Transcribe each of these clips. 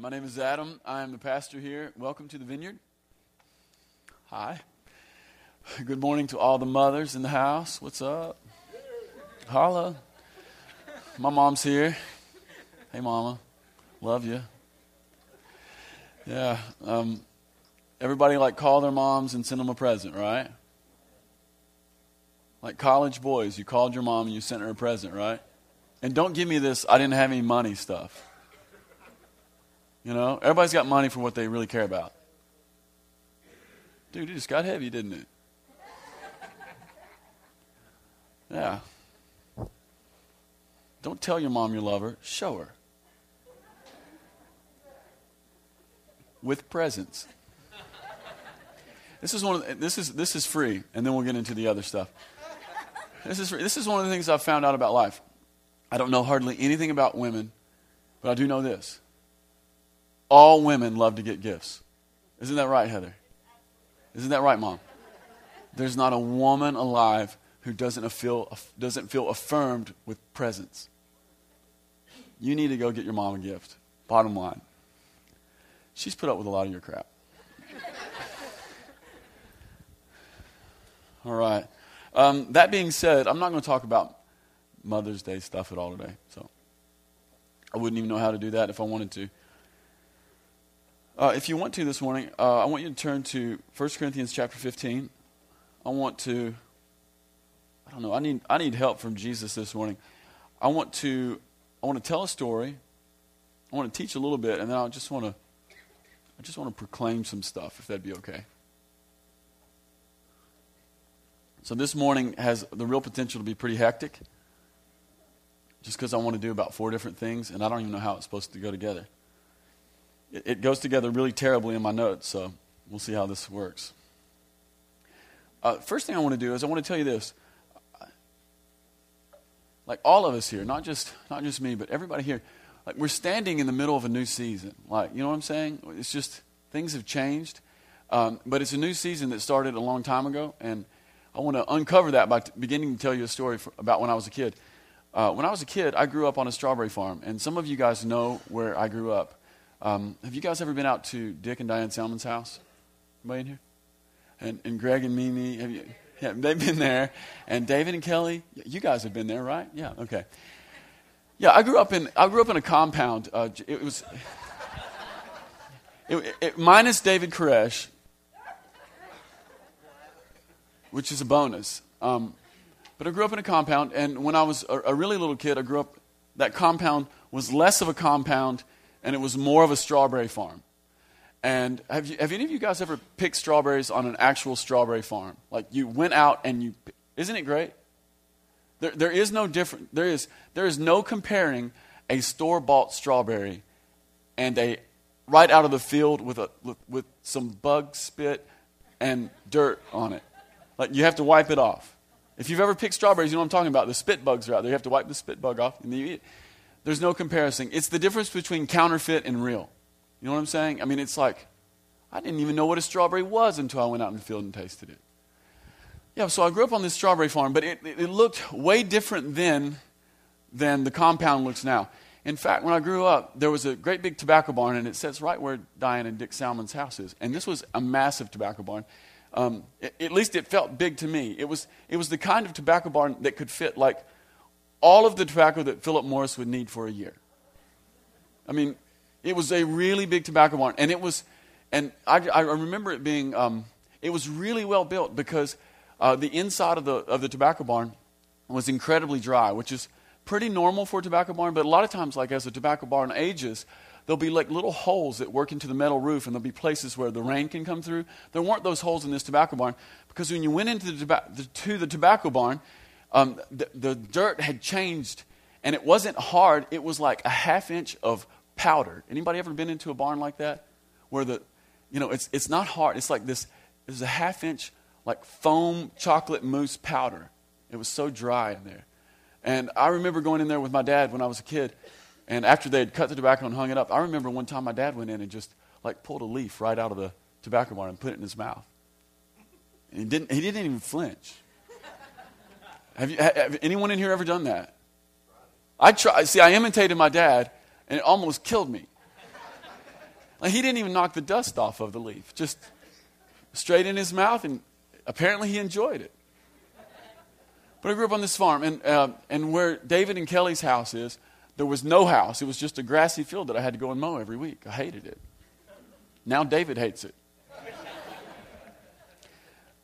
my name is Adam. I am the pastor here. Welcome to the vineyard. Hi. Good morning to all the mothers in the house. What's up? Holla. My mom's here. Hey, mama. Love you. Yeah. Um, everybody like call their moms and send them a present, right? Like college boys, you called your mom and you sent her a present, right? And don't give me this, I didn't have any money stuff. You know, everybody's got money for what they really care about. Dude, it just got heavy, didn't it? Yeah. Don't tell your mom you love her, show her. With presents. This is one of the, this is this is free, and then we'll get into the other stuff. This is this is one of the things I've found out about life. I don't know hardly anything about women, but I do know this. All women love to get gifts. Isn't that right, Heather? Isn't that right, Mom? There's not a woman alive who doesn't feel, doesn't feel affirmed with presents. You need to go get your mom a gift. Bottom line. She's put up with a lot of your crap. All right. Um, that being said, I'm not going to talk about Mother's Day stuff at all today. So I wouldn't even know how to do that if I wanted to. Uh, if you want to this morning, uh, I want you to turn to 1 Corinthians chapter 15. I want to, I don't know, I need, I need help from Jesus this morning. I want to, I want to tell a story. I want to teach a little bit, and then I just want to, I just want to proclaim some stuff, if that'd be okay. So this morning has the real potential to be pretty hectic, just because I want to do about four different things, and I don't even know how it's supposed to go together it, it goes together really terribly in my notes, so we'll see how this works. Uh, first thing I want to do is I want to tell you this. Like all of us here, not just not just me, but everybody here, like we're standing in the middle of a new season. Like you know what I'm saying? It's just things have changed, um, but it's a new season that started a long time ago, and I want to uncover that by t- beginning to tell you a story for, about when I was a kid. Uh, when I was a kid, I grew up on a strawberry farm, and some of you guys know where I grew up. Um, have you guys ever been out to Dick and Diane Salmon's house? Anybody in here? And, and Greg and Mimi, have you? Yeah, they've been there. And David and Kelly, you guys have been there, right? Yeah, okay. Yeah, I grew up in I grew up in a compound. Uh, it was it, it, minus David Koresh, which is a bonus. Um, but I grew up in a compound, and when I was a, a really little kid, I grew up. That compound was less of a compound and it was more of a strawberry farm. And have, you, have any of you guys ever picked strawberries on an actual strawberry farm? Like you went out and you, isn't it great? There, there is no different, there is, there is no comparing a store bought strawberry and a right out of the field with, a, with, some bug spit and dirt on it. Like you have to wipe it off. If you've ever picked strawberries, you know what I'm talking about. The spit bugs are out there. You have to wipe the spit bug off and then you eat it. There's no comparison. It's the difference between counterfeit and real. You know what I'm saying? I mean, it's like, I didn't even know what a strawberry was until I went out in the field and tasted it. Yeah, so I grew up on this strawberry farm, but it, it, looked way different then than the compound looks now. In fact, when I grew up, there was a great big tobacco barn, and it sits right where Diane and Dick Salmon's house is. And this was a massive tobacco barn. Um, it, at least it felt big to me. It was, it was the kind of tobacco barn that could fit like all of the tobacco that Philip Morris would need for a year. I mean, it was a really big tobacco barn, and it was, and I, I remember it being, um, it was really well built because uh, the inside of the of the tobacco barn was incredibly dry, which is pretty normal for a tobacco barn. But a lot of times, like as a tobacco barn ages, there'll be like little holes that work into the metal roof, and there'll be places where the rain can come through. There weren't those holes in this tobacco barn because when you went into the, the to the tobacco barn, um, the, the dirt had changed, and it wasn't hard. It was like a half inch of powder. Anybody ever been into a barn like that, where the, you know, it's it's not hard. It's like this. It's a half inch like foam chocolate mousse powder. It was so dry in there. And I remember going in there with my dad when I was a kid. And after they had cut the tobacco and hung it up, I remember one time my dad went in and just like pulled a leaf right out of the tobacco barn and put it in his mouth. And he didn't, he didn't even flinch. Have, you, have anyone in here ever done that? I try, see, I imitated my dad, and it almost killed me. Like he didn't even knock the dust off of the leaf, just straight in his mouth, and apparently he enjoyed it. But I grew up on this farm, and, uh, and where David and Kelly's house is, there was no house. It was just a grassy field that I had to go and mow every week. I hated it. Now David hates it.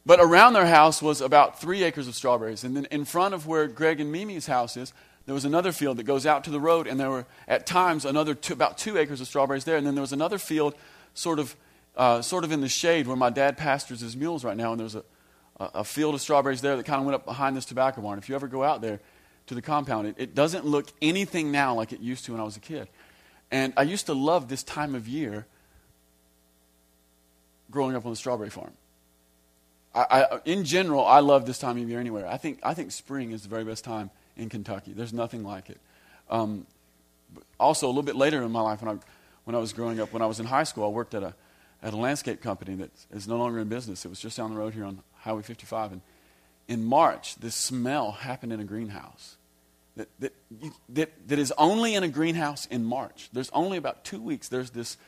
But around their house was about three acres of strawberries. And then in front of where Greg and Mimi's house is, there was another field that goes out to the road, and there were at times another two, about two acres of strawberries there. And then there was another field sort of, uh, sort of in the shade where my dad pastures his mules right now, and there there's a, a field of strawberries there that kind of went up behind this tobacco barn. If you ever go out there to the compound, it, it doesn't look anything now like it used to when I was a kid. And I used to love this time of year growing up on the strawberry farm. I, in general, I love this time of year anywhere. I think, I think spring is the very best time in Kentucky. There's nothing like it. Um, also, a little bit later in my life, when I, when I was growing up, when I was in high school, I worked at a, at a landscape company that is no longer in business. It was just down the road here on Highway 55. And in March, this smell happened in a greenhouse that, that, that, that is only in a greenhouse in March. There's only about two weeks, there's this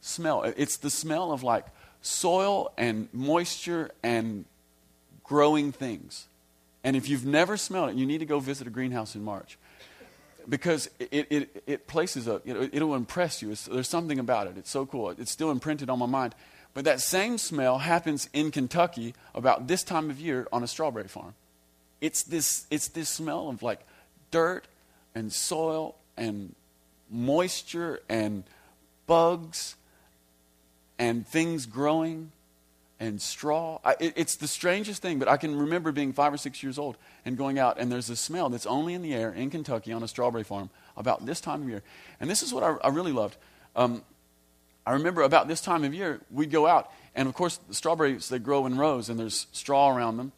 smell. It's the smell of like soil and moisture and growing things. And if you've never smelled it, you need to go visit a greenhouse in March. Because it, it, it places a, it, will impress you. It's, there's something about it. It's so cool. It's still imprinted on my mind. But that same smell happens in Kentucky about this time of year on a strawberry farm. It's this, it's this smell of like dirt and soil and moisture and bugs and things growing and straw. I, it, it's the strangest thing, but I can remember being five or six years old and going out, and there's a smell that's only in the air in Kentucky on a strawberry farm about this time of year. And this is what I, I really loved. Um, I remember about this time of year, we'd go out, and of course, the strawberries, they grow in rows, and there's straw around them.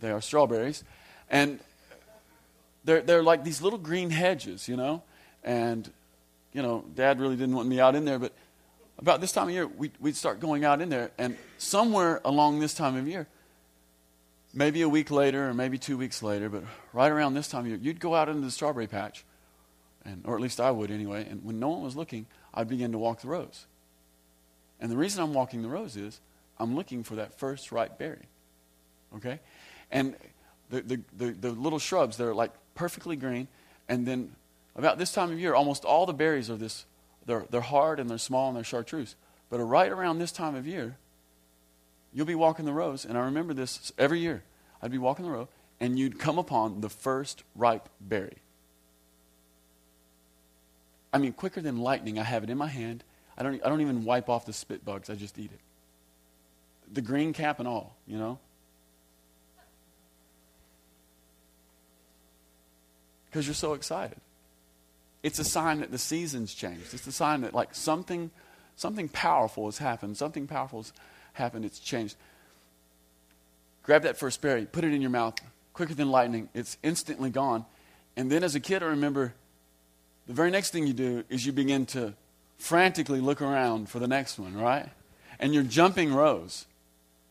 They are strawberries. And they're, they're like these little green hedges, you know? And, you know, Dad really didn't want me out in there, but about this time of year, we, we'd start going out in there, and somewhere along this time of year, maybe a week later or maybe two weeks later, but right around this time of year, you'd go out into the strawberry patch, and, or at least I would anyway, and when no one was looking, I'd begin to walk the rows. And the reason I'm walking the rows is I'm looking for that first ripe berry. Okay? And the, the, the, the little shrubs, they're like perfectly green, and then about this time of year, almost all the berries are this they're, they're hard and they're small and they're chartreuse. But right around this time of year, you'll be walking the rows, and I remember this every year. I'd be walking the row, and you'd come upon the first ripe berry. I mean, quicker than lightning, I have it in my hand. I don't, I don't even wipe off the spit bugs, I just eat it. The green cap and all, you know? Because you're so excited. It's a sign that the season's changed. It's a sign that like something, something powerful has happened. Something powerful has happened. It's changed. Grab that first berry, put it in your mouth, quicker than lightning. It's instantly gone. And then as a kid, I remember the very next thing you do is you begin to frantically look around for the next one, right? And you're jumping rows.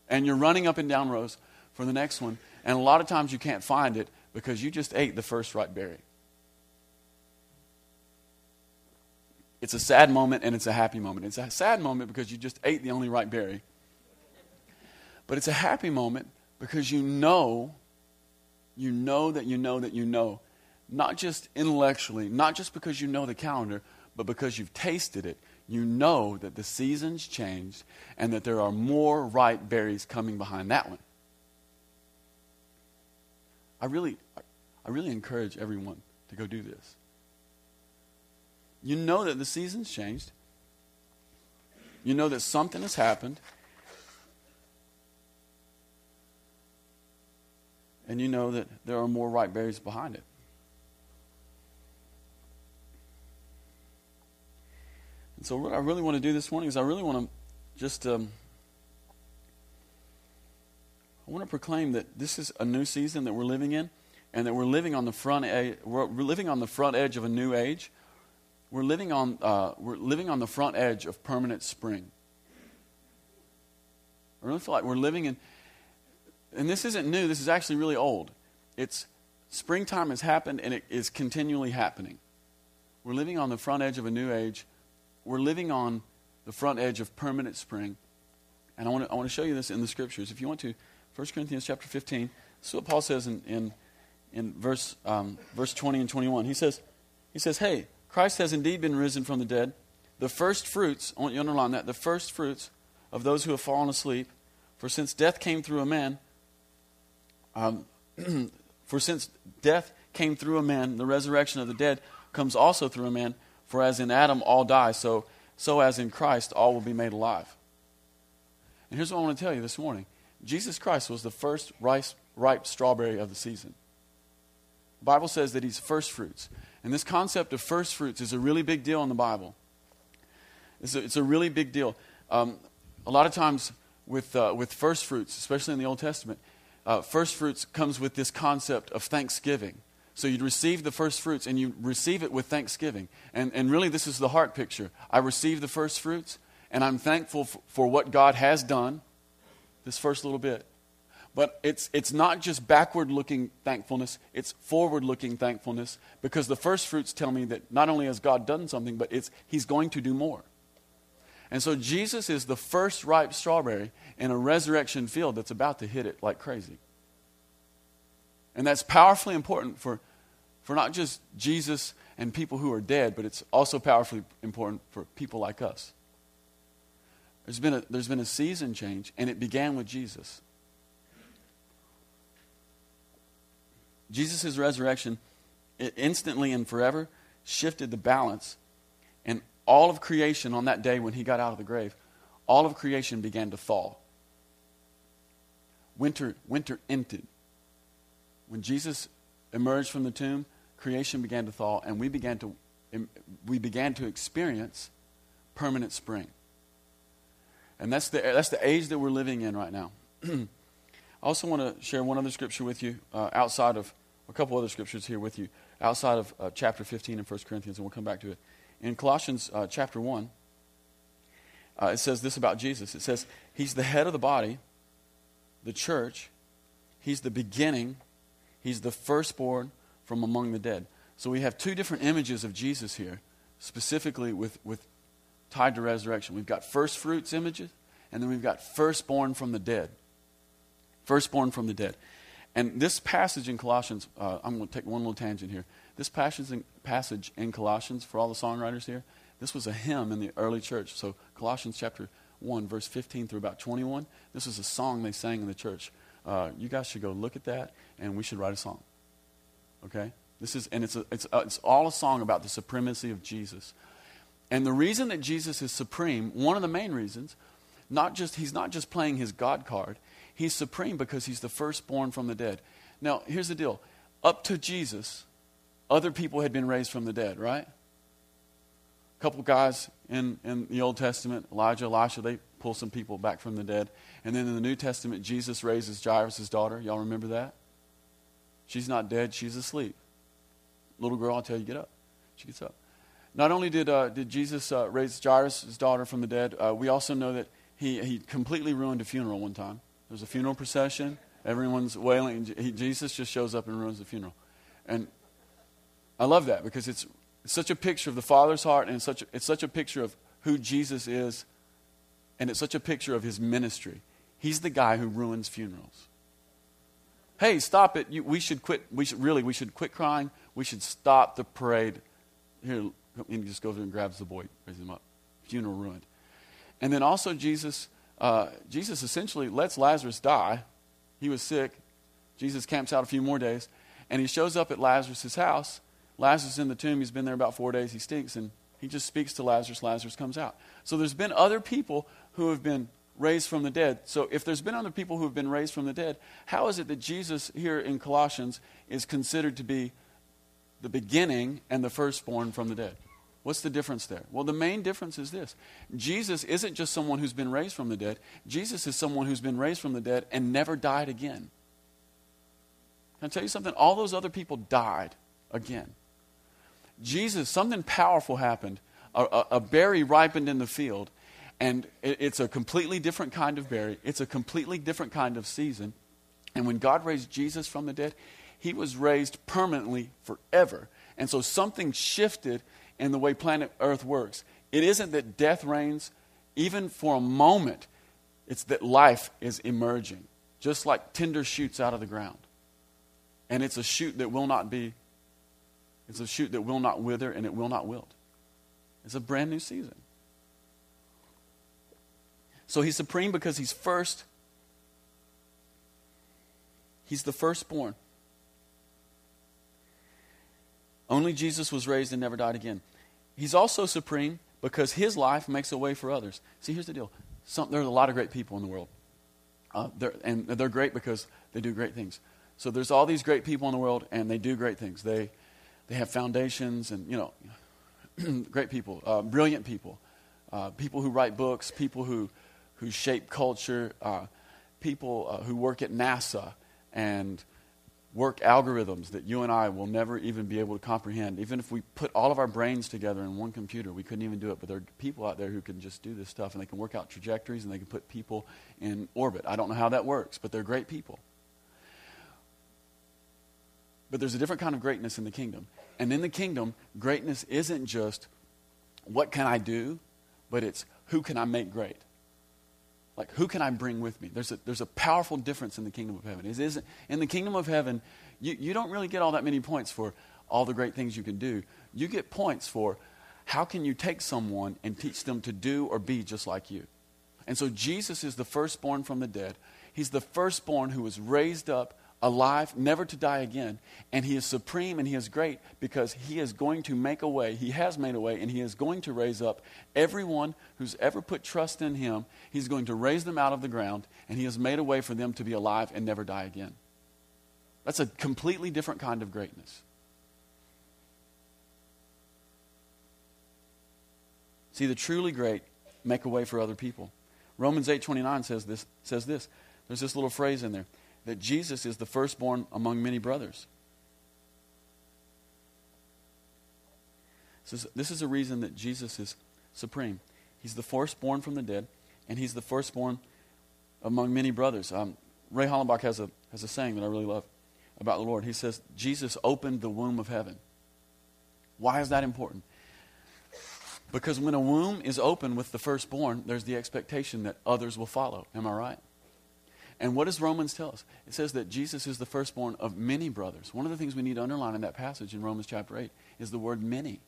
And you're running up and down rows for the next one. And a lot of times you can't find it because you just ate the first ripe berry. It's a sad moment and it's a happy moment. It's a sad moment because you just ate the only right berry. But it's a happy moment because you know, you know that you know that you know, not just intellectually, not just because you know the calendar, but because you've tasted it. You know that the season's changed and that there are more ripe berries coming behind that one. I really, I really encourage everyone to go do this. You know that the season's changed. You know that something has happened. And you know that there are more ripe berries behind it. And so, what I really want to do this morning is I really want to just. Um, I want to proclaim that this is a new season that we're living in, and that we're living on the front. We're living on the front edge of a new age we're living on, uh, we're living on the front edge of permanent spring. I really feel like we're living in, and this isn't new, this is actually really old. It's springtime has happened and it is continually happening. We're living on the front edge of a new age. We're living on the front edge of permanent spring. And I want to, I want to show you this in the scriptures. If you want to, 1 Corinthians chapter 15, this is what Paul says in, in, in verse, um, verse 20 and 21. He says, he says, Hey, Christ has indeed been risen from the dead, the first fruits, I want you to underline that, the first fruits of those who have fallen asleep. For since death came through a man, um, for since death came through a man, the resurrection of the dead comes also through a man. For as in Adam all die, so, so as in Christ all will be made alive. And here's what I want to tell you this morning Jesus Christ was the first ripe, ripe strawberry of the season. The Bible says that he's first fruits. And this concept of first fruits is a really big deal in the Bible. It's a, it's a really big deal. Um, a lot of times with, uh, with first fruits, especially in the Old Testament, uh, first fruits comes with this concept of thanksgiving. So you'd receive the first fruits and you receive it with thanksgiving. And, and really, this is the heart picture. I receive the first fruits and I'm thankful f- for what God has done, this first little bit. But it's, it's not just backward looking thankfulness, it's forward looking thankfulness because the first fruits tell me that not only has God done something, but it's, He's going to do more. And so Jesus is the first ripe strawberry in a resurrection field that's about to hit it like crazy. And that's powerfully important for, for not just Jesus and people who are dead, but it's also powerfully important for people like us. There's been a, there's been a season change, and it began with Jesus. Jesus' resurrection it instantly and forever shifted the balance, and all of creation on that day when he got out of the grave, all of creation began to thaw. Winter, winter ended. When Jesus emerged from the tomb, creation began to thaw, and we began to, we began to experience permanent spring. And that's the, that's the age that we're living in right now. I also want to share one other scripture with you uh, outside of a couple other scriptures here with you outside of uh, chapter 15 in 1 Corinthians, and we'll come back to it. In Colossians uh, chapter 1, uh, it says this about Jesus it says, He's the head of the body, the church, He's the beginning, He's the firstborn from among the dead. So we have two different images of Jesus here, specifically with, with tied to resurrection. We've got first fruits images, and then we've got firstborn from the dead. Firstborn from the dead. And this passage in Colossians, uh, I'm going to take one little tangent here. This passage in, passage in Colossians, for all the songwriters here, this was a hymn in the early church. So, Colossians chapter 1, verse 15 through about 21, this was a song they sang in the church. Uh, you guys should go look at that, and we should write a song. Okay? This is, and it's, a, it's, a, it's all a song about the supremacy of Jesus. And the reason that Jesus is supreme, one of the main reasons, not just he's not just playing his God card, he's supreme because he's the firstborn from the dead. Now, here's the deal. Up to Jesus, other people had been raised from the dead, right? A couple guys in, in the Old Testament, Elijah, Elisha, they pull some people back from the dead. And then in the New Testament, Jesus raises Jairus' daughter. Y'all remember that? She's not dead, she's asleep. Little girl, I'll tell you, get up. She gets up. Not only did, uh, did Jesus uh, raise Jairus' daughter from the dead, uh, we also know that he, he completely ruined a funeral one time. There's a funeral procession, everyone's wailing. He, Jesus just shows up and ruins the funeral. And I love that because it's, such a picture of the Father's heart, and it's such, it's such a picture of who Jesus is, and it's such a picture of his ministry. He's the guy who ruins funerals. Hey, stop it. You, we should quit. We should, really, we should quit crying. We should stop the parade. Here, and he just goes and grabs the boy, raises him up. Funeral ruined. And then also Jesus, uh, Jesus essentially lets Lazarus die. He was sick. Jesus camps out a few more days, and he shows up at Lazarus' house. Lazarus is in the tomb. He's been there about four days. He stinks, and he just speaks to Lazarus. Lazarus comes out. So there's been other people who have been raised from the dead. So if there's been other people who have been raised from the dead, how is it that Jesus here in Colossians is considered to be the beginning and the firstborn from the dead? What's the difference there? Well, the main difference is this Jesus isn't just someone who's been raised from the dead, Jesus is someone who's been raised from the dead and never died again. Can I tell you something? All those other people died again. Jesus, something powerful happened. A, a, a berry ripened in the field, and it, it's a completely different kind of berry. It's a completely different kind of season. And when God raised Jesus from the dead, he was raised permanently forever. And so something shifted in the way planet Earth works. It isn't that death reigns even for a moment, it's that life is emerging, just like tender shoots out of the ground. And it's a shoot that will not be, it's a shoot that will not wither and it will not wilt. It's a brand new season. So he's supreme because he's first. He's the firstborn. Only Jesus was raised and never died again. He's also supreme because his life makes a way for others. See, here's the deal. Some, there are a lot of great people in the world. Uh, they're, and they're great because they do great things. So there's all these great people in the world, and they do great things. They, they have foundations and, you know, great people, uh, brilliant people, uh, people who write books, people who, who shape culture, uh, people uh, who work at NASA and work algorithms that you and I will never even be able to comprehend. Even if we put all of our brains together in one computer, we couldn't even do it. But there are people out there who can just do this stuff and they can work out trajectories and they can put people in orbit. I don't know how that works, but they're great people. But there's a different kind of greatness in the kingdom. And in the kingdom, greatness isn't just what can I do, but it's who can I make great. Like, who can I bring with me? There's a, there's a powerful difference in the kingdom of heaven. It isn't, in the kingdom of heaven, you, you don't really get all that many points for all the great things you can do. You get points for how can you take someone and teach them to do or be just like you. And so Jesus is the firstborn from the dead. He's the firstborn who was raised up alive, never to die again. And he is supreme and he is great because he is going to make a way. He has made a way and he is going to raise up everyone who's ever put trust in him. He's going to raise them out of the ground and he has made a way for them to be alive and never die again. That's a completely different kind of greatness. See, the truly great make a way for other people. Romans 8:29 says this says this. There's this little phrase in there that Jesus is the firstborn among many brothers. So this is a reason that Jesus is supreme. He's the firstborn from the dead, and he's the firstborn among many brothers. Um, Ray Hollenbach has a, has a saying that I really love about the Lord. He says, Jesus opened the womb of heaven. Why is that important? Because when a womb is open with the firstborn, there's the expectation that others will follow. Am I right? And what does Romans tell us? It says that Jesus is the firstborn of many brothers. One of the things we need to underline in that passage in Romans chapter 8 is the word many.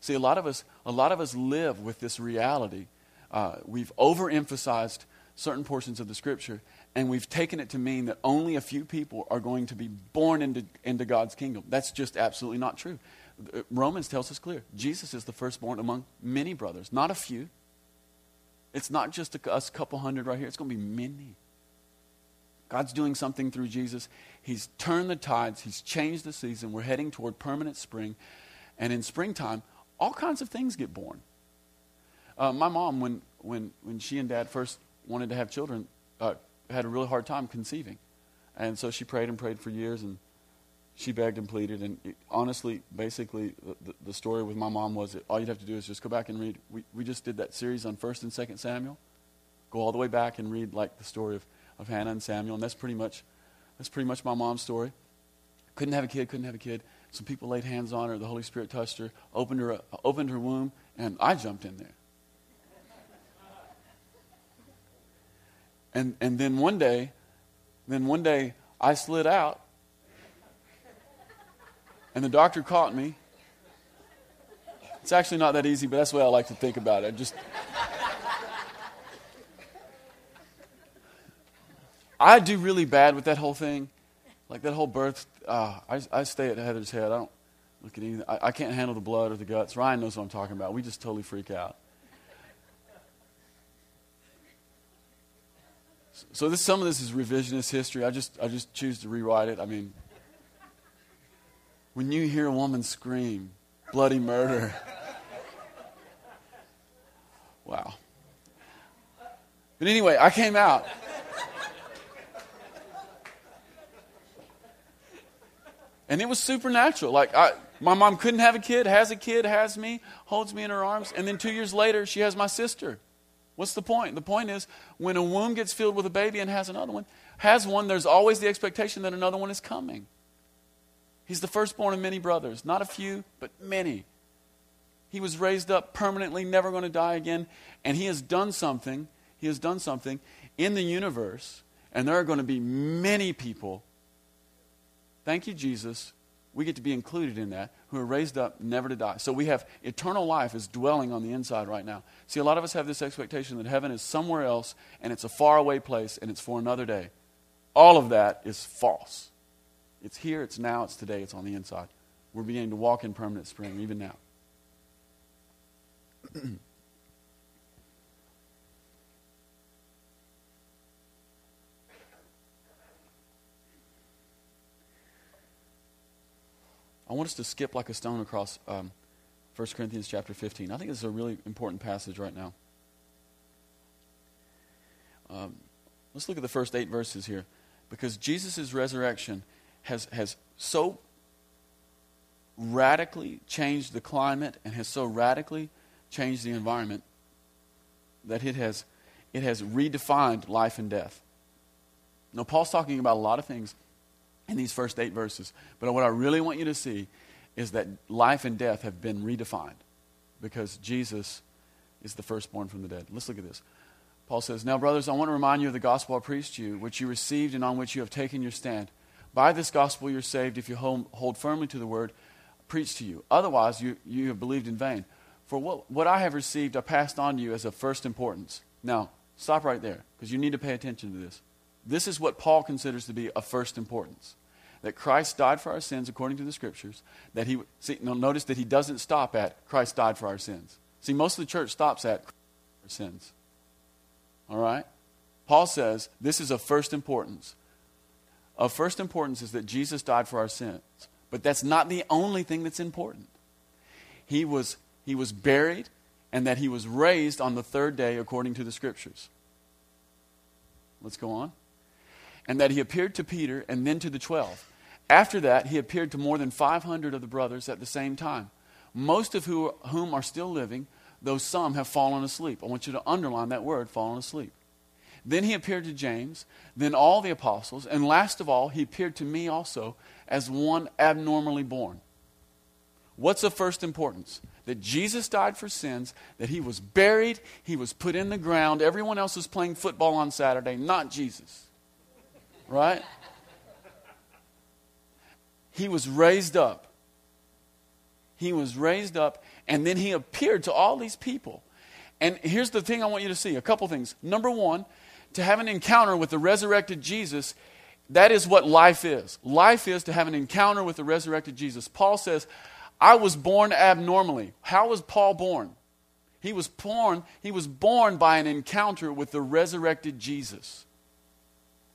See, a lot of us, a lot of us live with this reality. Uh, we've overemphasized certain portions of the scripture, and we've taken it to mean that only a few people are going to be born into, into God's kingdom. That's just absolutely not true. Uh, Romans tells us clear Jesus is the firstborn among many brothers, not a few. It's not just a, us couple hundred right here, it's going to be many. God's doing something through Jesus. He's turned the tides, He's changed the season. We're heading toward permanent spring. And in springtime, all kinds of things get born. Uh, my mom, when, when, when she and dad first wanted to have children, uh, had a really hard time conceiving. And so she prayed and prayed for years, and she begged and pleaded. And it, honestly, basically, the, the, story with my mom was that all you'd have to do is just go back and read. We, we just did that series on 1st and 2nd Samuel. Go all the way back and read like the story of of Hannah and Samuel, and that's pretty much that's pretty much my mom's story. Couldn't have a kid, couldn't have a kid. Some people laid hands on her, the Holy Spirit touched her, opened her opened her womb, and I jumped in there. And and then one day, then one day I slid out. And the doctor caught me. It's actually not that easy, but that's the way I like to think about it. Just I do really bad with that whole thing. Like that whole birth, uh, I, I stay at Heather's head. I don't look at anything. I, I can't handle the blood or the guts. Ryan knows what I'm talking about. We just totally freak out. So this, some of this is revisionist history. I just, I just choose to rewrite it. I mean, when you hear a woman scream, bloody murder. Wow. But anyway, I came out. And it was supernatural. Like, I, my mom couldn't have a kid, has a kid, has me, holds me in her arms, and then two years later, she has my sister. What's the point? The point is, when a womb gets filled with a baby and has another one, has one, there's always the expectation that another one is coming. He's the firstborn of many brothers. Not a few, but many. He was raised up permanently, never going to die again. And he has done something. He has done something in the universe. And there are going to be many people. Thank you, Jesus. We get to be included in that, who are raised up never to die. So we have eternal life is dwelling on the inside right now. See, a lot of us have this expectation that heaven is somewhere else and it's a faraway place and it's for another day. All of that is false. It's here, it's now, it's today, it's on the inside. We're beginning to walk in permanent spring even now. I want us to skip like a stone across um, 1 Corinthians chapter 15. I think this is a really important passage right now. Um, let's look at the first eight verses here. Because Jesus' resurrection has, has so radically changed the climate and has so radically changed the environment that it has, it has redefined life and death. Now, Paul's talking about a lot of things in these first eight verses, but what I really want you to see is that life and death have been redefined because Jesus is the firstborn from the dead. Let's look at this. Paul says, Now, brothers, I want to remind you of the gospel I preached to you, which you received and on which you have taken your stand. By this gospel you're saved if you hold, firmly to the word preached to you. Otherwise, you, you have believed in vain. For what, what I have received, I passed on to you as of first importance. Now, stop right there, because you need to pay attention to this. This is what Paul considers to be of first importance. That Christ died for our sins according to the Scriptures. That he, see, notice that he doesn't stop at Christ died for our sins. See, most of the church stops at our sins. All right? Paul says this is of first importance. Of first importance is that Jesus died for our sins. But that's not the only thing that's important. He was, he was buried and that he was raised on the third day according to the scriptures. Let's go on. And that he appeared to Peter and then to the twelve. After that, he appeared to more than 500 of the brothers at the same time, most of whom are still living, though some have fallen asleep. I want you to underline that word, fallen asleep. Then he appeared to James, then all the apostles, and last of all, he appeared to me also as one abnormally born. What's of first importance? That Jesus died for sins, that he was buried, he was put in the ground. Everyone else was playing football on Saturday, not Jesus. Right? He was raised up. He was raised up, and then he appeared to all these people. And here's the thing I want you to see a couple things. Number one, to have an encounter with the resurrected Jesus, that is what life is. Life is to have an encounter with the resurrected Jesus. Paul says, I was born abnormally. How was Paul born? He was born, he was born by an encounter with the resurrected Jesus.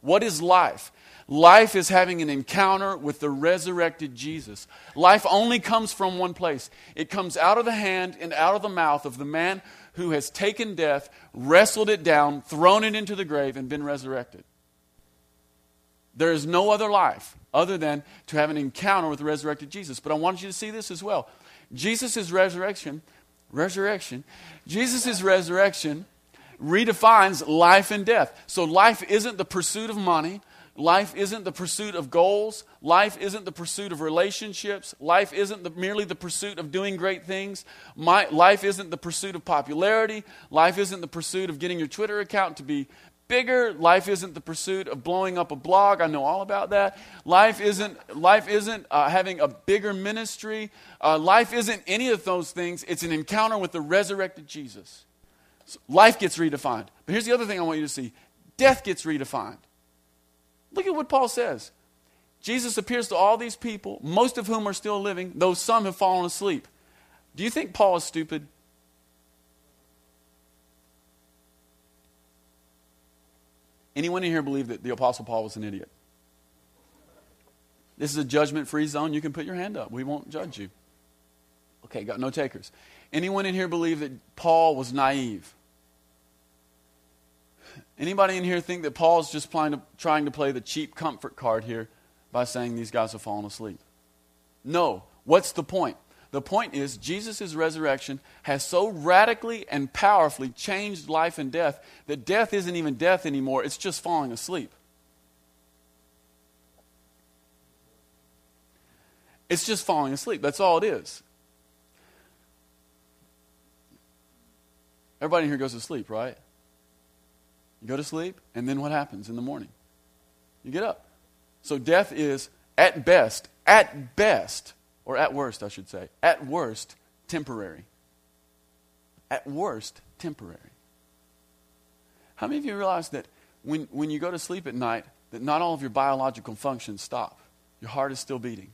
What is life? Life is having an encounter with the resurrected Jesus. Life only comes from one place. It comes out of the hand and out of the mouth of the man who has taken death, wrestled it down, thrown it into the grave, and been resurrected. There is no other life other than to have an encounter with the resurrected Jesus. But I want you to see this as well. Jesus' resurrection, resurrection, Jesus' resurrection redefines life and death. So life isn't the pursuit of money. Life isn't the pursuit of goals. Life isn't the pursuit of relationships. Life isn't the, merely the pursuit of doing great things. My, life isn't the pursuit of popularity. Life isn't the pursuit of getting your Twitter account to be bigger. Life isn't the pursuit of blowing up a blog. I know all about that. Life isn't, life isn't uh, having a bigger ministry. Uh, life isn't any of those things. It's an encounter with the resurrected Jesus. Life gets redefined. But here's the other thing I want you to see death gets redefined. Look at what Paul says. Jesus appears to all these people, most of whom are still living, though some have fallen asleep. Do you think Paul is stupid? Anyone in here believe that the Apostle Paul was an idiot? This is a judgment free zone. You can put your hand up. We won't judge you. Okay, got no takers. Anyone in here believe that Paul was naive? Anybody in here think that Paul's just to, trying to play the cheap comfort card here by saying these guys have fallen asleep? No. What's the point? The point is, Jesus' resurrection has so radically and powerfully changed life and death that death isn't even death anymore, it's just falling asleep. It's just falling asleep. That's all it is. Everybody in here goes to sleep, right? You go to sleep, and then what happens in the morning? You get up. So death is, at best, at best, or at worst, I should say, at worst, temporary. At worst, temporary. How many of you realize that when, when you go to sleep at night, that not all of your biological functions stop? Your heart is still beating.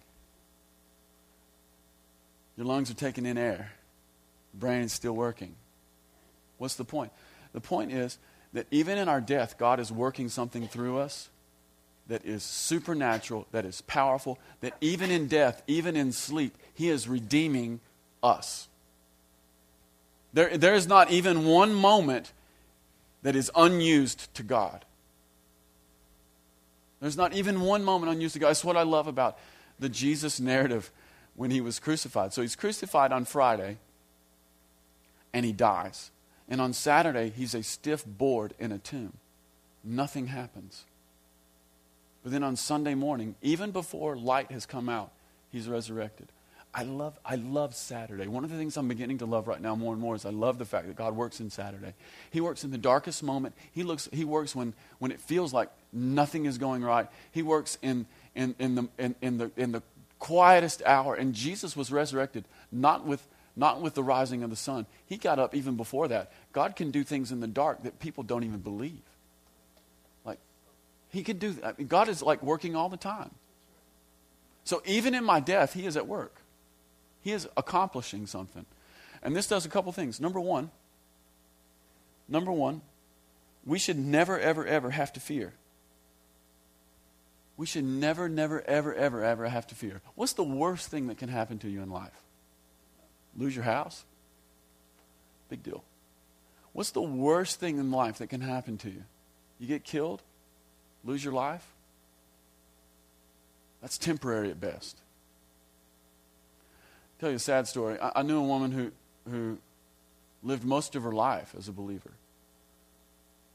Your lungs are taking in air. Brain is still working. What's the point? The point is that even in our death, God is working something through us that is supernatural, that is powerful, that even in death, even in sleep, He is redeeming us. There, there is not even one moment that is unused to God. There's not even one moment unused to God. That's what I love about the Jesus narrative when he was crucified. So he's crucified on Friday and he dies. And on Saturday, he's a stiff board in a tomb. Nothing happens. But then on Sunday morning, even before light has come out, he's resurrected. I love, I love Saturday. One of the things I'm beginning to love right now more and more is I love the fact that God works in Saturday. He works in the darkest moment. He, looks, he works when, when it feels like nothing is going right. He works in, in, in, the, in, in, the, in the quietest hour. And Jesus was resurrected not with, not with the rising of the sun. He got up even before that. God can do things in the dark that people don't even believe. Like, He can do that. God is like working all the time. So even in my death, He is at work. He is accomplishing something. And this does a couple things. Number one, number one, we should never, ever, ever have to fear. We should never, never, ever, ever, ever have to fear. What's the worst thing that can happen to you in life? Lose your house? Big deal. What's the worst thing in life that can happen to you? You get killed? Lose your life? That's temporary at best tell you a sad story. I, I knew a woman who, who lived most of her life as a believer.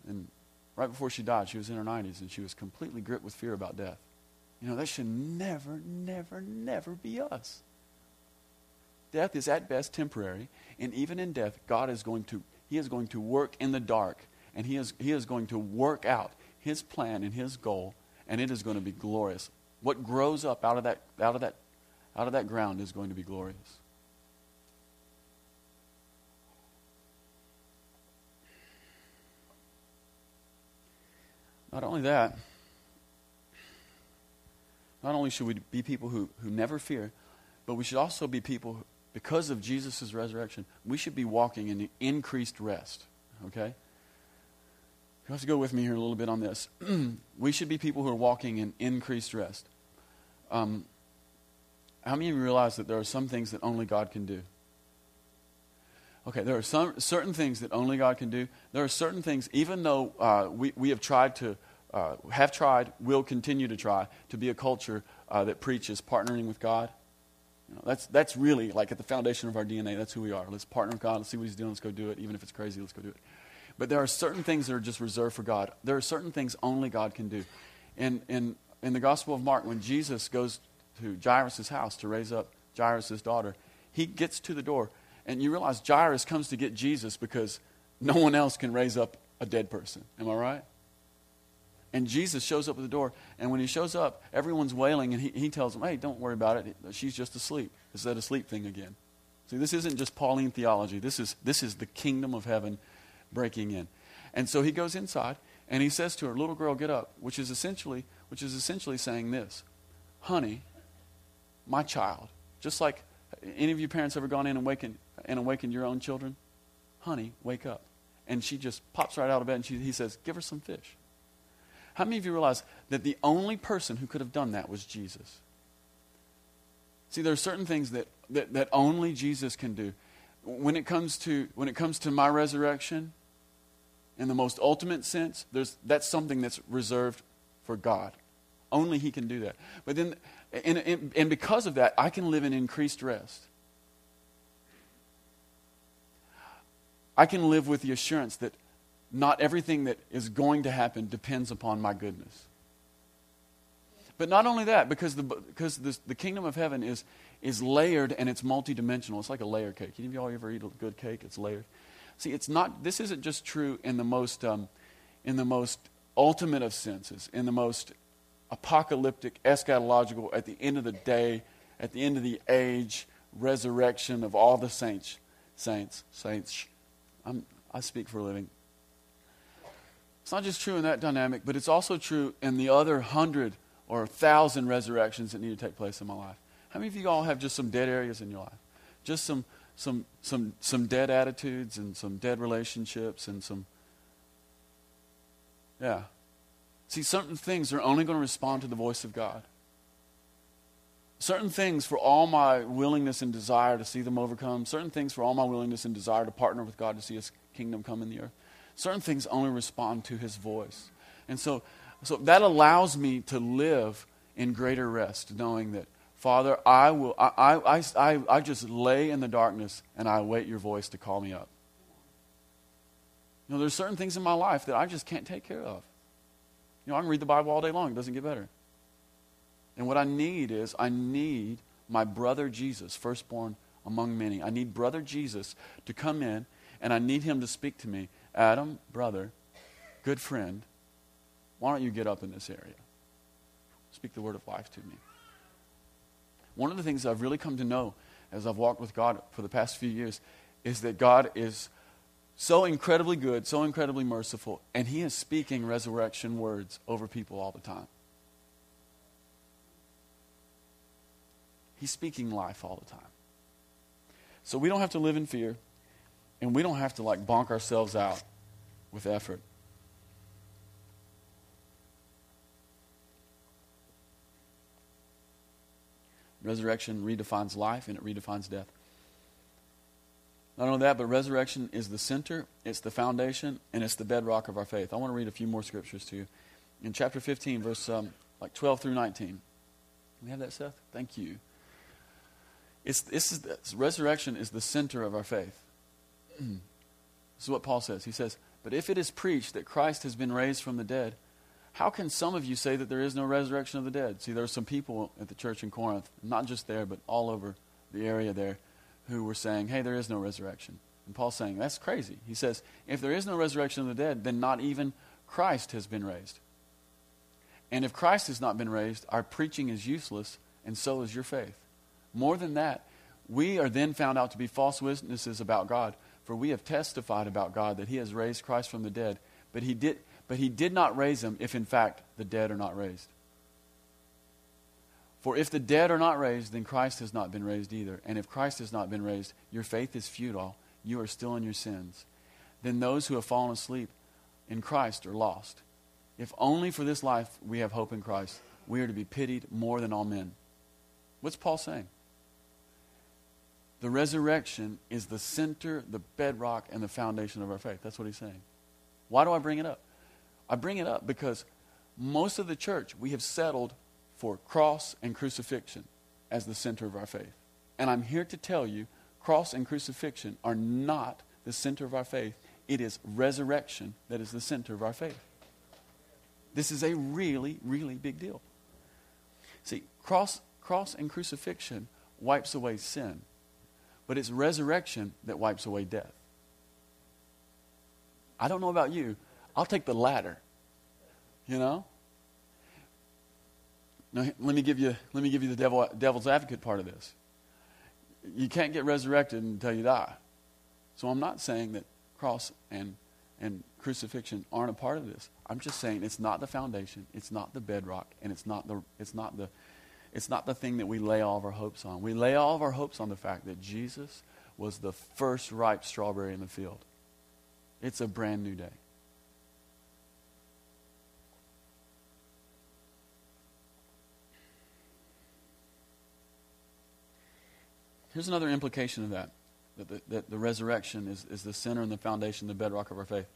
And right before she died, she was in her 90s, and she was completely gripped with fear about death. You know, that should never, never, never be us. Death is at best temporary, and even in death, God is going to, He is going to work in the dark, and He is, he is going to work out His plan and His goal, and it is going to be glorious. What grows up out of that, out of that out of that ground is going to be glorious. Not only that, not only should we be people who, who never fear, but we should also be people, because of Jesus' resurrection, we should be walking in increased rest. Okay? You have to go with me here a little bit on this. we should be people who are walking in increased rest. Um, how many of you realize that there are some things that only God can do? Okay, there are some certain things that only God can do. There are certain things, even though uh, we, we have tried to, uh, have tried, will continue to try to be a culture uh, that preaches partnering with God. You know, that's, that's really like at the foundation of our DNA. That's who we are. Let's partner with God. Let's see what He's doing. Let's go do it. Even if it's crazy, let's go do it. But there are certain things that are just reserved for God. There are certain things only God can do. In, in, in the Gospel of Mark, when Jesus goes to Jairus' house to raise up Jairus' daughter. He gets to the door, and you realize Jairus comes to get Jesus because no one else can raise up a dead person. Am I right? And Jesus shows up at the door, and when he shows up, everyone's wailing, and he, he tells them, Hey, don't worry about it. She's just asleep. Is that a sleep thing again? See, this isn't just Pauline theology. This is, this is the kingdom of heaven breaking in. And so he goes inside, and he says to her, Little girl, get up, which is essentially, which is essentially saying this Honey, my child. Just like any of you parents ever gone in and awakened, and awakened your own children? Honey, wake up. And she just pops right out of bed and she, he says, Give her some fish. How many of you realize that the only person who could have done that was Jesus? See, there are certain things that, that, that only Jesus can do. When it, comes to, when it comes to my resurrection, in the most ultimate sense, there's, that's something that's reserved for God. Only He can do that. But then and, and, and because of that, I can live in increased rest. I can live with the assurance that not everything that is going to happen depends upon my goodness. But not only that, because the, because the, the kingdom of heaven is, is layered and it's multidimensional. It's like a layer cake. Any of y'all ever eat a good cake? It's layered. See, it's not, this isn't just true in the most, um, in the most ultimate of senses, in the most apocalyptic, eschatological, at the end of the day, at the end of the age, resurrection of all the saints. Saints, saints. I'm, I speak for a living. It's not just true in that dynamic, but it's also true in the other hundred or thousand resurrections that need to take place in my life. How many of you all have just some dead areas in your life? Just some, some, some, some dead attitudes and some dead relationships and some. Yeah. See, certain things are only going to respond to the voice of God. Certain things, for all my willingness and desire to see them overcome, certain things, for all my willingness and desire to partner with God to see His kingdom come in the earth, certain things only respond to His voice. And so, so that allows me to live in greater rest, knowing that, Father, I, will, I, I, I, I just lay in the darkness and I await your voice to call me up. You know, there's certain things in my life that I just can't take care of. You know, I can read the Bible all day long, it doesn't get better. And what I need is, I need my brother Jesus, firstborn among many. I need brother Jesus to come in, and I need him to speak to me. Adam, brother, good friend, why don't you get up in this area? Speak the word of life to me. One of the things I've really come to know as I've walked with God for the past few years is that God is so incredibly good, so incredibly merciful, and He is speaking resurrection words over people all the time. He's speaking life all the time. So we don't have to live in fear, and we don't have to like bonk ourselves out with effort. Resurrection redefines life and it redefines death. Not only that, but resurrection is the center, it's the foundation, and it's the bedrock of our faith. I want to read a few more scriptures to you. In chapter 15, verse um, like 12 through 19. Can we have that, Seth? Thank you. It's, this is, resurrection is the center of our faith. This is what Paul says. He says, But if it is preached that Christ has been raised from the dead, how can some of you say that there is no resurrection of the dead? See, there are some people at the church in Corinth, not just there, but all over the area there, who were saying, hey, there is no resurrection. And Paul's saying, that's crazy. He says, if there is no resurrection of the dead, then not even Christ has been raised. And if Christ has not been raised, our preaching is useless, and so is your faith. More than that, we are then found out to be false witnesses about God, for we have testified about God that he has raised Christ from the dead, but he did, but he did not raise him if in fact the dead are not raised. For if the dead are not raised, then Christ has not been raised either. And if Christ has not been raised, your faith is futile. You are still in your sins. Then those who have fallen asleep in Christ are lost. If only for this life we have hope in Christ, we are to be pitied more than all men. What's Paul saying? The resurrection is the center, the bedrock, and the foundation of our faith. That's what he's saying. Why do I bring it up? I bring it up because most of the church, we have settled for cross and crucifixion as the center of our faith. And I'm here to tell you, cross and crucifixion are not the center of our faith. It is resurrection that is the center of our faith. This is a really, really big deal. See, cross, cross and crucifixion wipes away sin, but it's resurrection that wipes away death. I don't know about you. I'll take the latter. You know? Now, let me give you, let me give you the devil, devil's advocate part of this. You can't get resurrected until you die. So I'm not saying that cross and, and crucifixion aren't a part of this. I'm just saying it's not the foundation, it's not the bedrock, and it's not the, it's not the, it's not the thing that we lay all of our hopes on. We lay all of our hopes on the fact that Jesus was the first ripe strawberry in the field. It's a brand new day. Here's another implication of that that the, that the resurrection is, is the center and the foundation, the bedrock of our faith.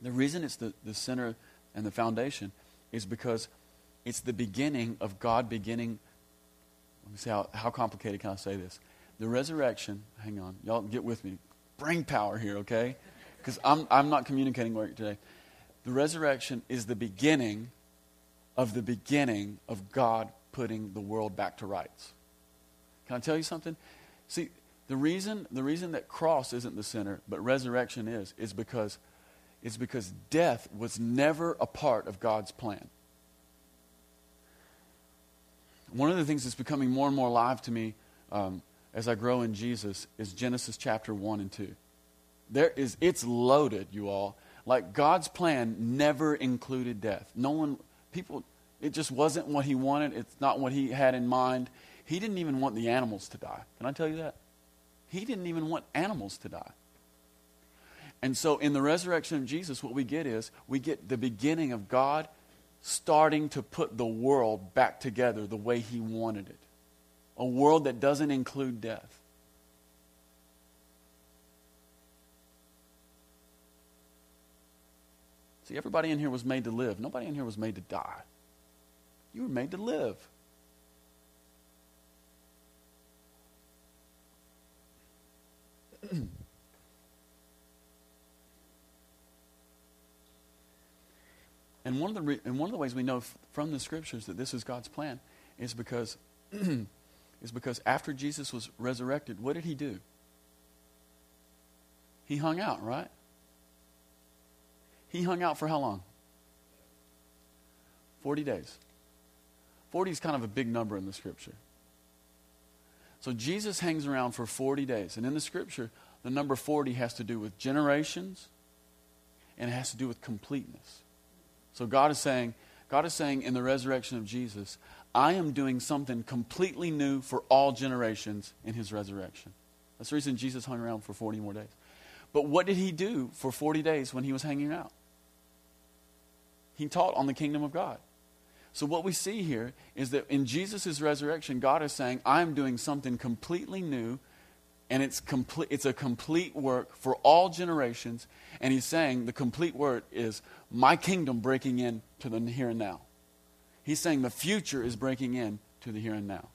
The reason it's the, the center and the foundation is because it's the beginning of God beginning. Let me see how, how complicated can I say this? The resurrection, hang on, y'all get with me. Brain power here, okay? Because I'm, I'm not communicating right today. The resurrection is the beginning of the beginning of God putting the world back to rights. Can I tell you something? See, The reason, the reason that cross isn't the center, but resurrection is, is because, is because death was never a part of God's plan. One of the things that's becoming more and more alive to me um, as I grow in Jesus is Genesis chapter 1 and 2. There is, it's loaded, you all. Like God's plan never included death. No one, people, it just wasn't what he wanted. It's not what he had in mind. He didn't even want the animals to die. Can I tell you that? He didn't even want animals to die. And so in the resurrection of Jesus, what we get is we get the beginning of God starting to put the world back together the way he wanted it. A world that doesn't include death. See, everybody in here was made to live. Nobody in here was made to die. You were made to live. and one of the re- and one of the ways we know f- from the scriptures that this is God's plan is because is because after Jesus was resurrected, what did he do? He hung out, right? He hung out for how long? 40 days. 40 is kind of a big number in the scripture. So Jesus hangs around for 40 days. And in the scripture, the number 40 has to do with generations and it has to do with completeness. So God is saying, God is saying in the resurrection of Jesus, I am doing something completely new for all generations in his resurrection. That's the reason Jesus hung around for 40 more days. But what did he do for 40 days when he was hanging out? He taught on the kingdom of God. So, what we see here is that in Jesus' resurrection, God is saying, I'm doing something completely new, and it's, complete, it's a complete work for all generations. And He's saying the complete word is my kingdom breaking in to the here and now. He's saying the future is breaking in to the here and now.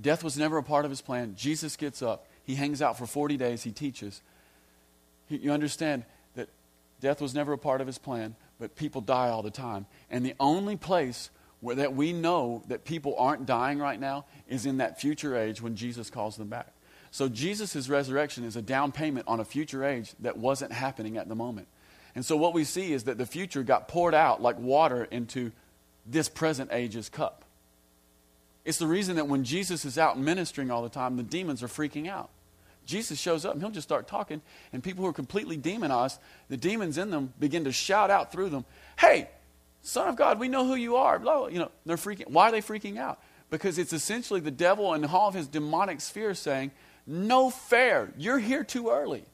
Death was never a part of his plan. Jesus gets up. He hangs out for 40 days. He teaches. He, you understand that death was never a part of his plan, but people die all the time. And the only place where that we know that people aren't dying right now is in that future age when Jesus calls them back. So Jesus' resurrection is a down payment on a future age that wasn't happening at the moment. And so what we see is that the future got poured out like water into this present age's cup. It's the reason that when Jesus is out ministering all the time, the demons are freaking out. Jesus shows up and he'll just start talking, and people who are completely demonized, the demons in them begin to shout out through them, Hey, Son of God, we know who you are. Blah, blah. You know, they're freaking. Why are they freaking out? Because it's essentially the devil and all of his demonic sphere saying, No fair. You're here too early.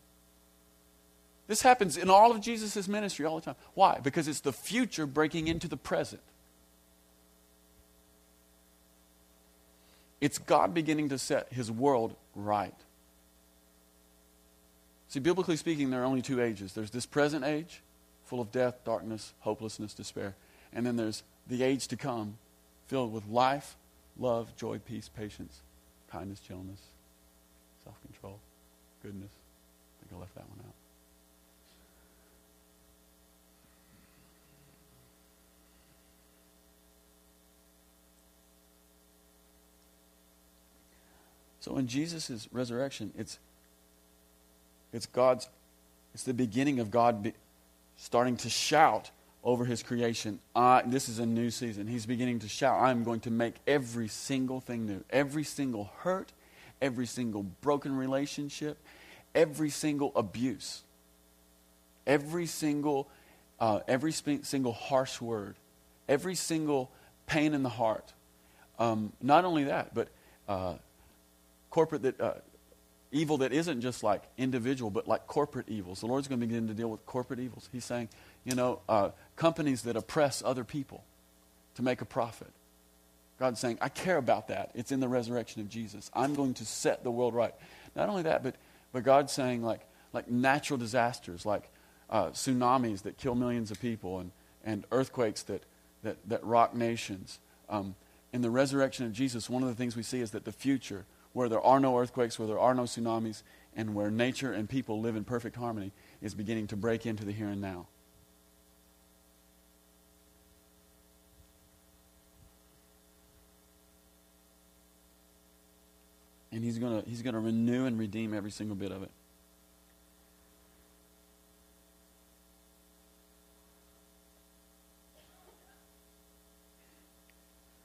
This happens in all of Jesus' ministry all the time. Why? Because it's the future breaking into the present. It's God beginning to set his world right. See, biblically speaking, there are only two ages there's this present age, full of death, darkness, hopelessness, despair. And then there's the age to come, filled with life, love, joy, peace, patience, kindness, gentleness, self control, goodness. I think I left that one out. So in Jesus' resurrection, it's, it's God's, it's the beginning of God be, starting to shout over his creation. This is a new season. He's beginning to shout, I'm going to make every single thing new. Every single hurt, every single broken relationship, every single abuse, every single, uh, every sp- single harsh word, every single pain in the heart. Um, not only that, but uh, corporate that uh, evil that isn't just like individual, but like corporate evils. The Lord's going to begin to deal with corporate evils. He's saying, you know, uh, companies that oppress other people to make a profit. God's saying, I care about that. It's in the resurrection of Jesus. I'm going to set the world right. Not only that, but, but God's saying, like, like natural disasters, like uh, tsunamis that kill millions of people, and, and earthquakes that, that, that rock nations. Um, in the resurrection of Jesus, one of the things we see is that the future where there are no earthquakes, where there are no tsunamis, and where nature and people live in perfect harmony, is beginning to break into the here and now. and He's going to He's going to renew and redeem every single bit of it.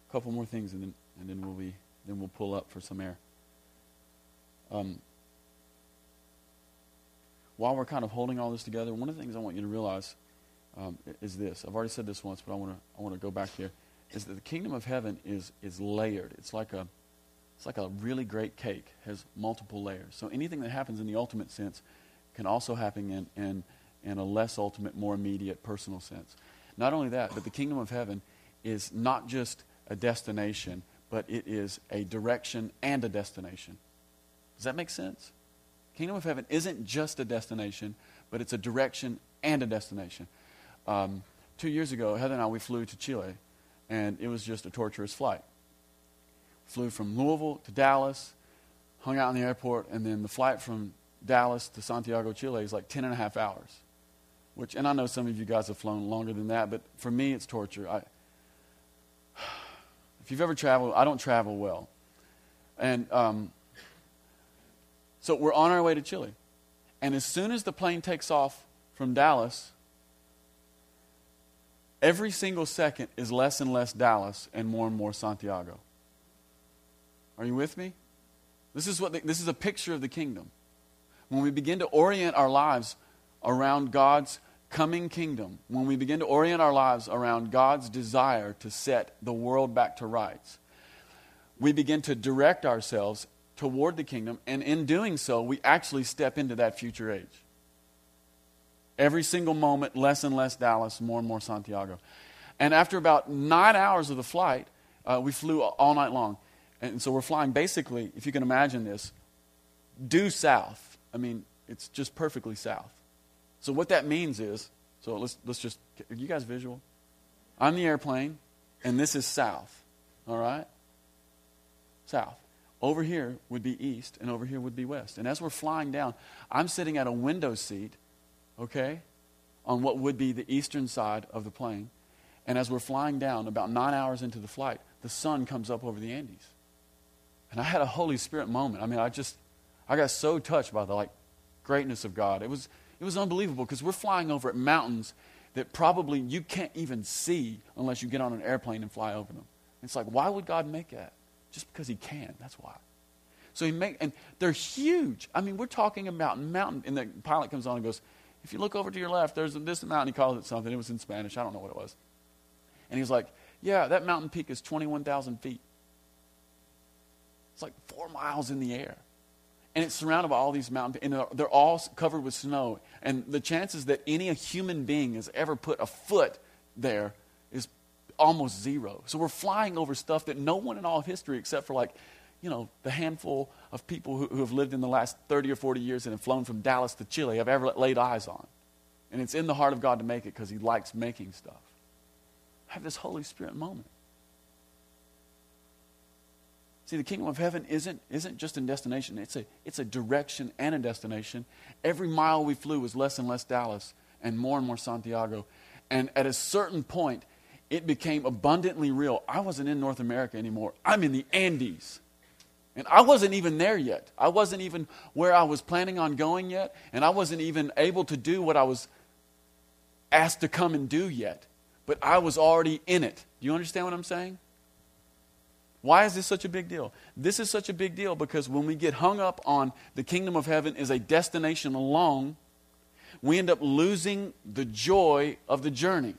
A couple more things, and then and then we'll be then we'll pull up for some air. Um, while we're kind of holding all this together, one of the things I want you to realize um, is this. I've already said this once, but I want to I want to go back here. Is that the kingdom of heaven is is layered. It's like a it's like a really great cake has multiple layers. So anything that happens in the ultimate sense can also happen in in, in a less ultimate, more immediate, personal sense. Not only that, but the kingdom of heaven is not just a destination, but it is a direction and a destination. Does that make sense? Kingdom of heaven isn't just a destination, but it's a direction and a destination. Um, two years ago, Heather and I, we flew to Chile, and it was just a torturous flight. Flew from Louisville to Dallas, hung out in the airport, and then the flight from Dallas to Santiago, Chile is like 10 and a half hours. Which, and I know some of you guys have flown longer than that, but for me, it's torture. I, if you've ever traveled, I don't travel well. And um, so we're on our way to Chile. And as soon as the plane takes off from Dallas, every single second is less and less Dallas and more and more Santiago. Are you with me? This is, what the, this is a picture of the kingdom. When we begin to orient our lives around God's coming kingdom, when we begin to orient our lives around God's desire to set the world back to rights, we begin to direct ourselves toward the kingdom, and in doing so, we actually step into that future age. Every single moment, less and less Dallas, more and more Santiago. And after about nine hours of the flight, uh, we flew all night long. And so we're flying basically, if you can imagine this, due south. I mean, it's just perfectly south. So what that means is, so let's, let's just, are you guys visual? I'm the airplane, and this is south. All right? South. Over here would be east, and over here would be west. And as we're flying down, I'm sitting at a window seat, okay, on what would be the eastern side of the plane. And as we're flying down, about nine hours into the flight, the sun comes up over the Andes. And I had a Holy Spirit moment. I mean, I just, I got so touched by the like greatness of God. It was, it was unbelievable because we're flying over at mountains that probably you can't even see unless you get on an airplane and fly over them. It's like, why would God make that? Just because he can. That's why. So he make and they're huge. I mean, we're talking about mountain. And the pilot comes on and goes, "If you look over to your left, there's this mountain." He calls it something. It was in Spanish. I don't know what it was. And he's like, "Yeah, that mountain peak is 21,000 feet. It's like four miles in the air." and it's surrounded by all these mountains, and they're all covered with snow. And the chances that any human being has ever put a foot there almost zero. So we're flying over stuff that no one in all of history, except for like, you know, the handful of people who, who have lived in the last 30 or 40 years and have flown from Dallas to Chile, have ever laid eyes on. And it's in the heart of God to make it because He likes making stuff. Have this Holy Spirit moment. See, the kingdom of heaven isn't, isn't just a destination, it's a, it's a direction and a destination. Every mile we flew was less and less Dallas and more and more Santiago. And at a certain point, it became abundantly real. I wasn't in North America anymore. I'm in the Andes. And I wasn't even there yet. I wasn't even where I was planning on going yet. And I wasn't even able to do what I was asked to come and do yet. But I was already in it. Do you understand what I'm saying? Why is this such a big deal? This is such a big deal because when we get hung up on the kingdom of heaven is a destination alone, we end up losing the joy of the journey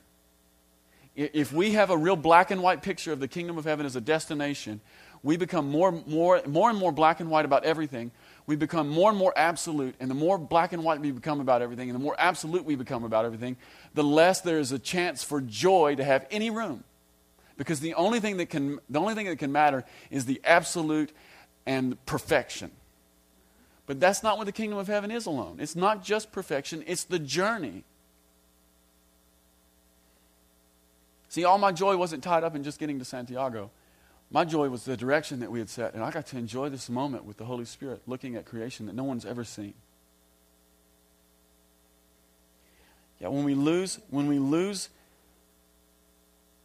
if we have a real black and white picture of the kingdom of heaven as a destination, we become more, more, more and more black and white about everything. We become more and more absolute. And the more black and white we become about everything, and the more absolute we become about everything, the less there is a chance for joy to have any room. Because the only thing that can, the only thing that can matter is the absolute and perfection. But that's not what the kingdom of heaven is alone. It's not just perfection, it's the journey. See, all my joy wasn't tied up in just getting to Santiago. My joy was the direction that we had set, and I got to enjoy this moment with the Holy Spirit looking at creation that no one's ever seen. Yeah, when we lose, when we lose,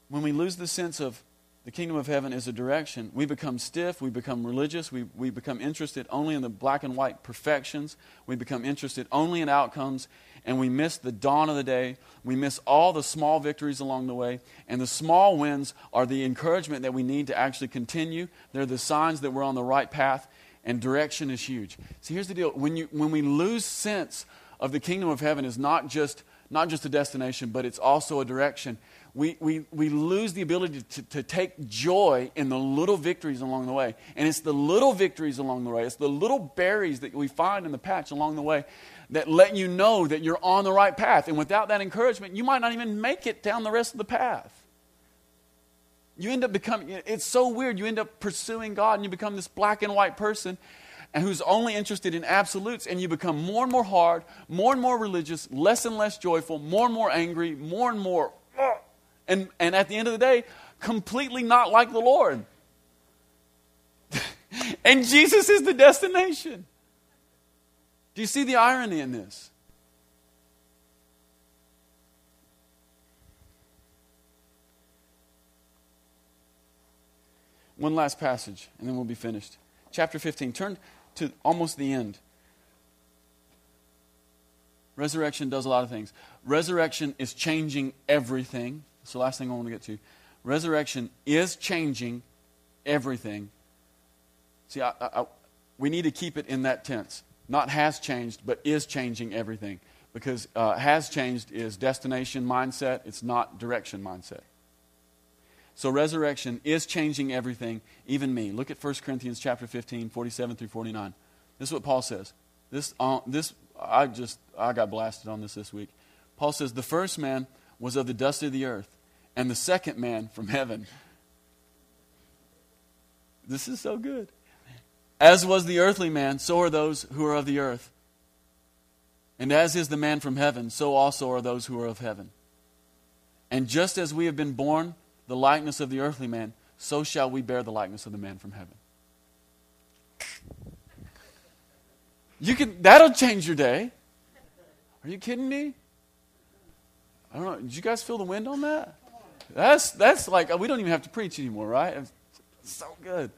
when we lose the sense of the kingdom of heaven is a direction. We become stiff, we become religious, we, we become interested only in the black and white perfections, we become interested only in outcomes, and we miss the dawn of the day. We miss all the small victories along the way. And the small wins are the encouragement that we need to actually continue. They're the signs that we're on the right path, and direction is huge. See, here's the deal when, you, when we lose sense of the kingdom of heaven, is not just, not just a destination, but it's also a direction we, we, we lose the ability to, to take joy in the little victories along the way. And it's the little victories along the way, it's the little berries that we find in the patch along the way that let you know that you're on the right path. And without that encouragement, you might not even make it down the rest of the path. You end up becoming, it's so weird. You end up pursuing God and you become this black and white person and who's only interested in absolutes, and you become more and more hard, more and more religious, less and less joyful, more and more angry, more and more and, and at the end of the day, completely not like the Lord. and Jesus is the destination. Do you see the irony in this? One last passage, and then we'll be finished. Chapter 15. Turn to almost the end. Resurrection does a lot of things. Resurrection is changing everything. That's the last thing I want to get to. Resurrection is changing everything. See, I, I, we need to keep it in that tense. Not has changed, but is changing everything. Because uh, has changed is destination mindset, it's not direction mindset. So resurrection is changing everything, even me. Look at 1 Corinthians chapter 15, 47 through 49. This is what Paul says. This, uh, this I just I got blasted on this this week. Paul says the first man was of the dust of the earth, and the second man from heaven. This is so good. As was the earthly man, so are those who are of the earth. And as is the man from heaven, so also are those who are of heaven. And just as we have been born the likeness of the earthly man, so shall we bear the likeness of the man from heaven. You can that'll change your day. Are you kidding me? I don't know. Did you guys feel the wind on that? That's, that's like, we don't even have to preach anymore, right? It's so good.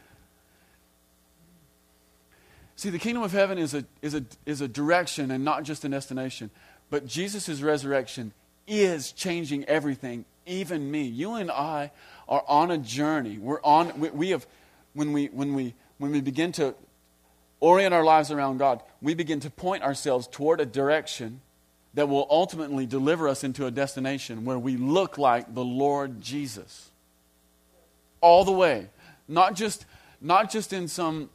See, the kingdom of heaven is a, is, a, is a direction and not just a destination. But Jesus' resurrection is changing everything, even me. You and I are on a journey. We're on, we, we have, when we, when, we, when we begin to orient our lives around God, we begin to point ourselves toward a direction that will ultimately deliver us into a destination where we look like the Lord Jesus. All the way. Not just, not just in some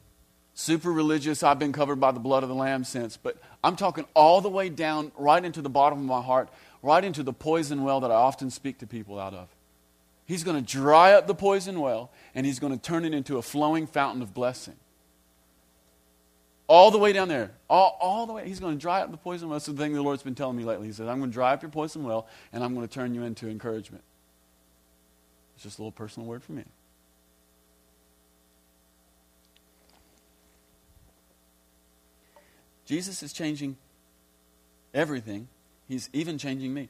super religious, I've been covered by the blood of the Lamb since. but I'm talking all the way down, right into the bottom of my heart, right into the poison well that I often speak to people out of. He's going to dry up the poison well, and he's going to turn it into a flowing fountain of blessing. All the way down there. All, all the way. He's going to dry up the poison well. That's the thing the Lord's been telling me lately. He says, I'm going to dry up your poison well, and I'm going to turn you into encouragement. It's just a little personal word for me. Jesus is changing everything. He's even changing me.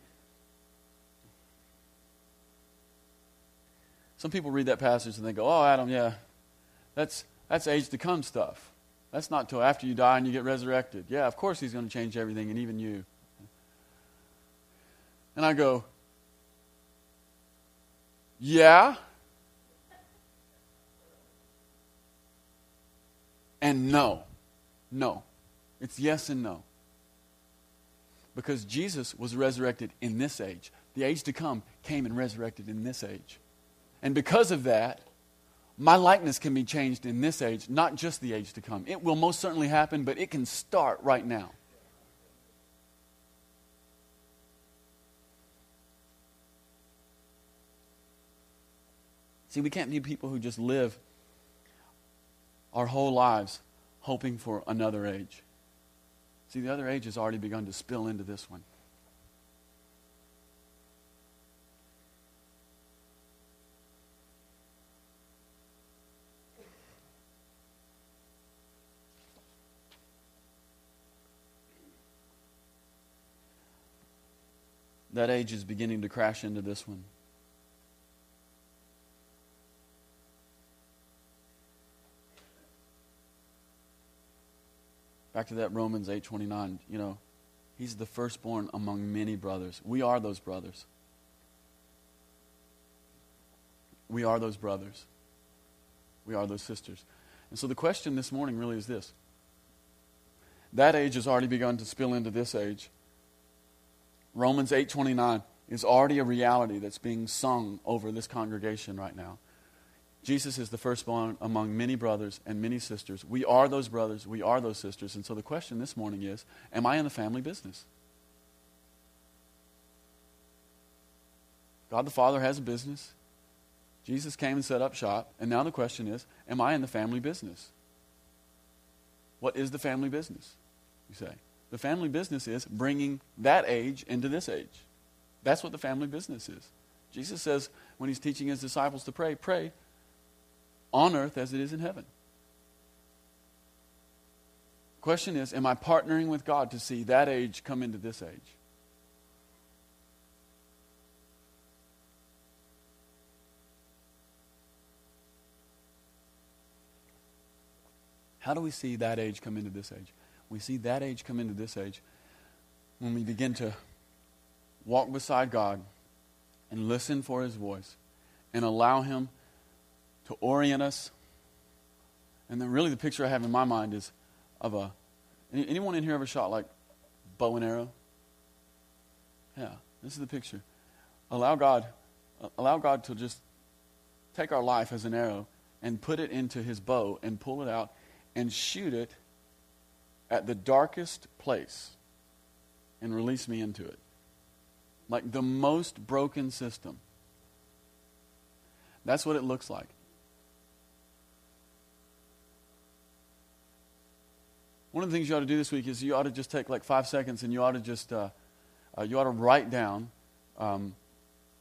Some people read that passage and they go, Oh, Adam, yeah, that's, that's age to come stuff. That's not till after you die and you get resurrected. Yeah, of course he's going to change everything and even you. And I go, Yeah. And no. No. It's yes and no. Because Jesus was resurrected in this age. The age to come came and resurrected in this age. And because of that, my likeness can be changed in this age, not just the age to come. It will most certainly happen, but it can start right now. See, we can't be people who just live our whole lives hoping for another age. See, the other age has already begun to spill into this one. that age is beginning to crash into this one. Back to that Romans 8:29, you know, he's the firstborn among many brothers. We are those brothers. We are those brothers. We are those sisters. And so the question this morning really is this. That age has already begun to spill into this age. Romans 8:29 is already a reality that's being sung over this congregation right now. Jesus is the firstborn among many brothers and many sisters. We are those brothers, we are those sisters. And so the question this morning is Am I in the family business? God the Father has a business. Jesus came and set up shop. And now the question is Am I in the family business? What is the family business? You say. The family business is bringing that age into this age. That's what the family business is. Jesus says when he's teaching his disciples to pray, pray on earth as it is in heaven. Question is, am I partnering with God to see that age come into this age? How do we see that age come into this age? We see that age come into this age when we begin to walk beside God and listen for His voice and allow Him to orient us. And then, really, the picture I have in my mind is of a. Anyone in here ever shot like bow and arrow? Yeah, this is the picture. Allow God, allow God to just take our life as an arrow and put it into His bow and pull it out and shoot it at the darkest place and release me into it. Like the most broken system. That's what it looks like. One of the things you ought to do this week is you ought to just take like five seconds and you ought to just uh, uh, you ought to write down um,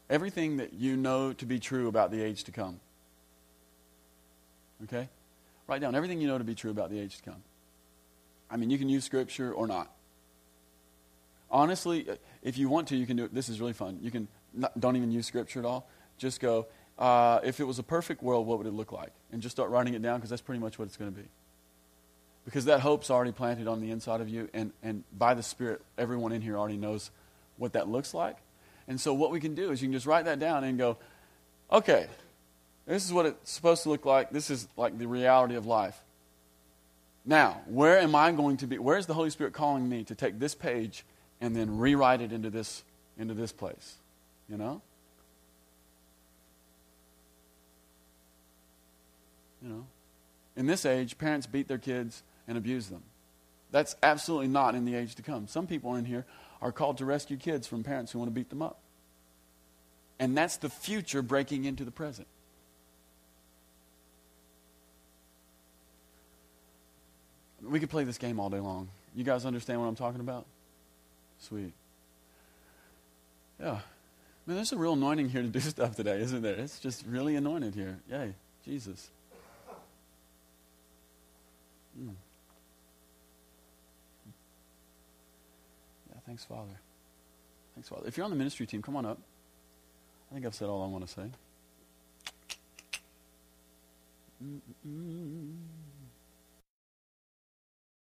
everything that you know to be true about the age to come. Okay, write down everything you know to be true about the age to come. I mean, you can use scripture or not. Honestly, uh, if you want to, you can do it. This is really fun. You can not, don't even use scripture at all. Just go. Uh, if it was a perfect world, what would it look like? And just start writing it down because that's pretty much what it's going to be because that hope's already planted on the inside of you, and, and by the Spirit, everyone in here already knows what that looks like. And so, what we can do is you can just write that down and go, okay, this is what it's supposed to look like. This is like the reality of life. Now, where am I going to be? Where is the Holy Spirit calling me to take this page and then rewrite it into this, into this place? You know? You know? In this age, parents beat their kids and abuse them. That's absolutely not in the age to come. Some people in here are called to rescue kids from parents who want to beat them up. And that's the future breaking into the present. We could play this game all day long. You guys understand what I'm talking about? Sweet. Yeah. Man, there's a real anointing here to do stuff today, isn't there? It's just really anointed here. Yay, Jesus. Mm. Thanks, Father. Thanks, Father. If you're on the ministry team, come on up. I think I've said all I want to say. Mm-mm.